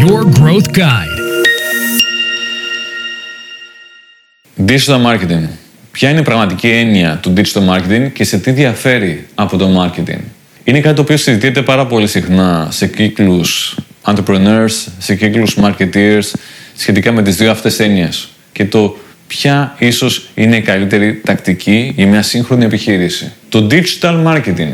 your growth guide. Digital marketing. Ποια είναι η πραγματική έννοια του digital marketing και σε τι διαφέρει από το marketing; Είναι κάτι το οποίο συζητείται πάρα πολύ συχνά σε κύκλους entrepreneurs, σε κύκλους marketeers, σχετικά με τις δύο αυτές έννοιες. Και το ποια ίσως είναι η καλύτερη τακτική για μια σύγχρονη επιχείρηση. Το digital marketing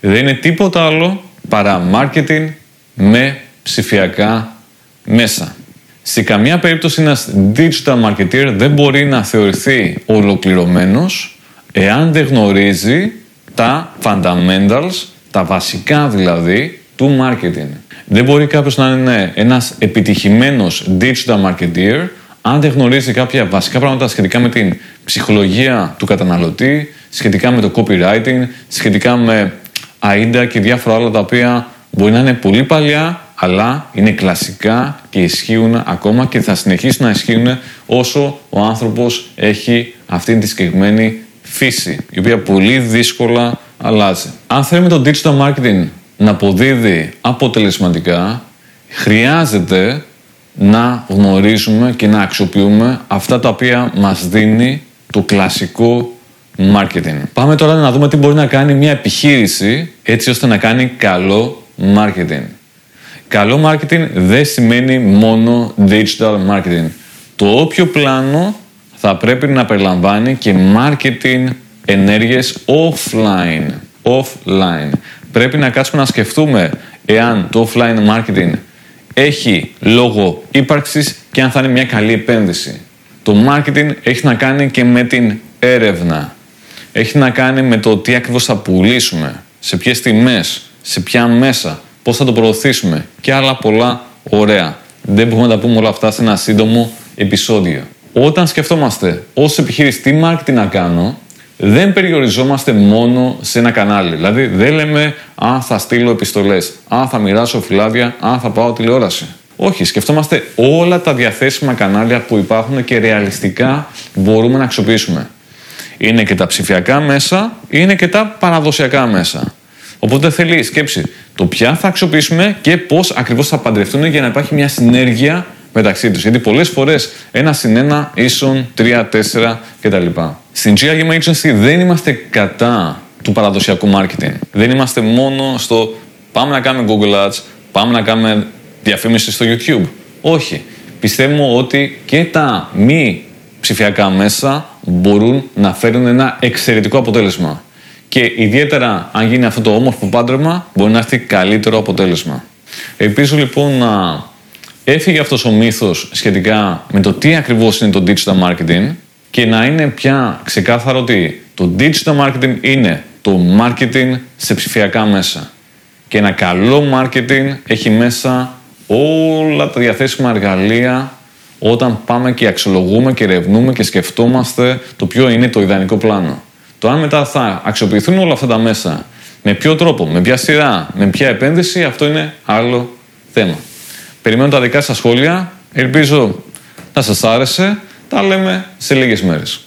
δεν είναι τίποτα άλλο παρά marketing με ψηφιακά μέσα. Σε καμία περίπτωση ένας digital marketer δεν μπορεί να θεωρηθεί ολοκληρωμένος εάν δεν γνωρίζει τα fundamentals, τα βασικά δηλαδή, του marketing. Δεν μπορεί κάποιος να είναι ένας επιτυχημένος digital marketer αν δεν γνωρίζει κάποια βασικά πράγματα σχετικά με την ψυχολογία του καταναλωτή, σχετικά με το copywriting, σχετικά με AIDA και διάφορα άλλα τα οποία μπορεί να είναι πολύ παλιά, αλλά είναι κλασικά και ισχύουν ακόμα και θα συνεχίσουν να ισχύουν όσο ο άνθρωπος έχει αυτή τη συγκεκριμένη φύση, η οποία πολύ δύσκολα αλλάζει. Αν θέλουμε το digital marketing να αποδίδει αποτελεσματικά, χρειάζεται να γνωρίζουμε και να αξιοποιούμε αυτά τα οποία μας δίνει το κλασικό marketing. Πάμε τώρα να δούμε τι μπορεί να κάνει μια επιχείρηση έτσι ώστε να κάνει καλό marketing. Καλό marketing δεν σημαίνει μόνο digital marketing. Το όποιο πλάνο θα πρέπει να περιλαμβάνει και marketing ενέργειες offline. Offline. Πρέπει να κάτσουμε να σκεφτούμε εάν το offline marketing έχει λόγο ύπαρξης και αν θα είναι μια καλή επένδυση. Το marketing έχει να κάνει και με την έρευνα. Έχει να κάνει με το τι ακριβώς θα πουλήσουμε, σε ποιες τιμές, σε ποια μέσα, πώς θα το προωθήσουμε και άλλα πολλά ωραία. Δεν μπορούμε να τα πούμε όλα αυτά σε ένα σύντομο επεισόδιο. Όταν σκεφτόμαστε ως επιχείρηση τι marketing να κάνω, δεν περιοριζόμαστε μόνο σε ένα κανάλι. Δηλαδή δεν λέμε αν θα στείλω επιστολές, αν θα μοιράσω φυλάδια, αν θα πάω τηλεόραση. Όχι, σκεφτόμαστε όλα τα διαθέσιμα κανάλια που υπάρχουν και ρεαλιστικά μπορούμε να αξιοποιήσουμε. Είναι και τα ψηφιακά μέσα, είναι και τα παραδοσιακά μέσα. Οπότε θέλει σκέψη το ποια θα αξιοποιήσουμε και πώς ακριβώς θα παντρευτούν για να υπάρχει μια συνέργεια μεταξύ τους. Γιατί πολλές φορές ένα συν ένα ίσον 3, 4 κτλ. Στην GRM Agency δεν είμαστε κατά του παραδοσιακού marketing. Δεν είμαστε μόνο στο πάμε να κάνουμε Google Ads, πάμε να κάνουμε διαφήμιση στο YouTube. Όχι. Πιστεύουμε ότι και τα μη ψηφιακά μέσα μπορούν να φέρουν ένα εξαιρετικό αποτέλεσμα. Και ιδιαίτερα αν γίνει αυτό το όμορφο πάντρεμα, μπορεί να έρθει καλύτερο αποτέλεσμα. Ελπίζω λοιπόν να έφυγε αυτός ο μύθος σχετικά με το τι ακριβώς είναι το digital marketing και να είναι πια ξεκάθαρο ότι το digital marketing είναι το marketing σε ψηφιακά μέσα. Και ένα καλό marketing έχει μέσα όλα τα διαθέσιμα εργαλεία όταν πάμε και αξιολογούμε και ερευνούμε και σκεφτόμαστε το ποιο είναι το ιδανικό πλάνο. Το αν μετά θα αξιοποιηθούν όλα αυτά τα μέσα, με ποιο τρόπο, με ποια σειρά, με ποια επένδυση, αυτό είναι άλλο θέμα. Περιμένω τα δικά σας σχόλια. Ελπίζω να σας άρεσε. Τα λέμε σε λίγες μέρες.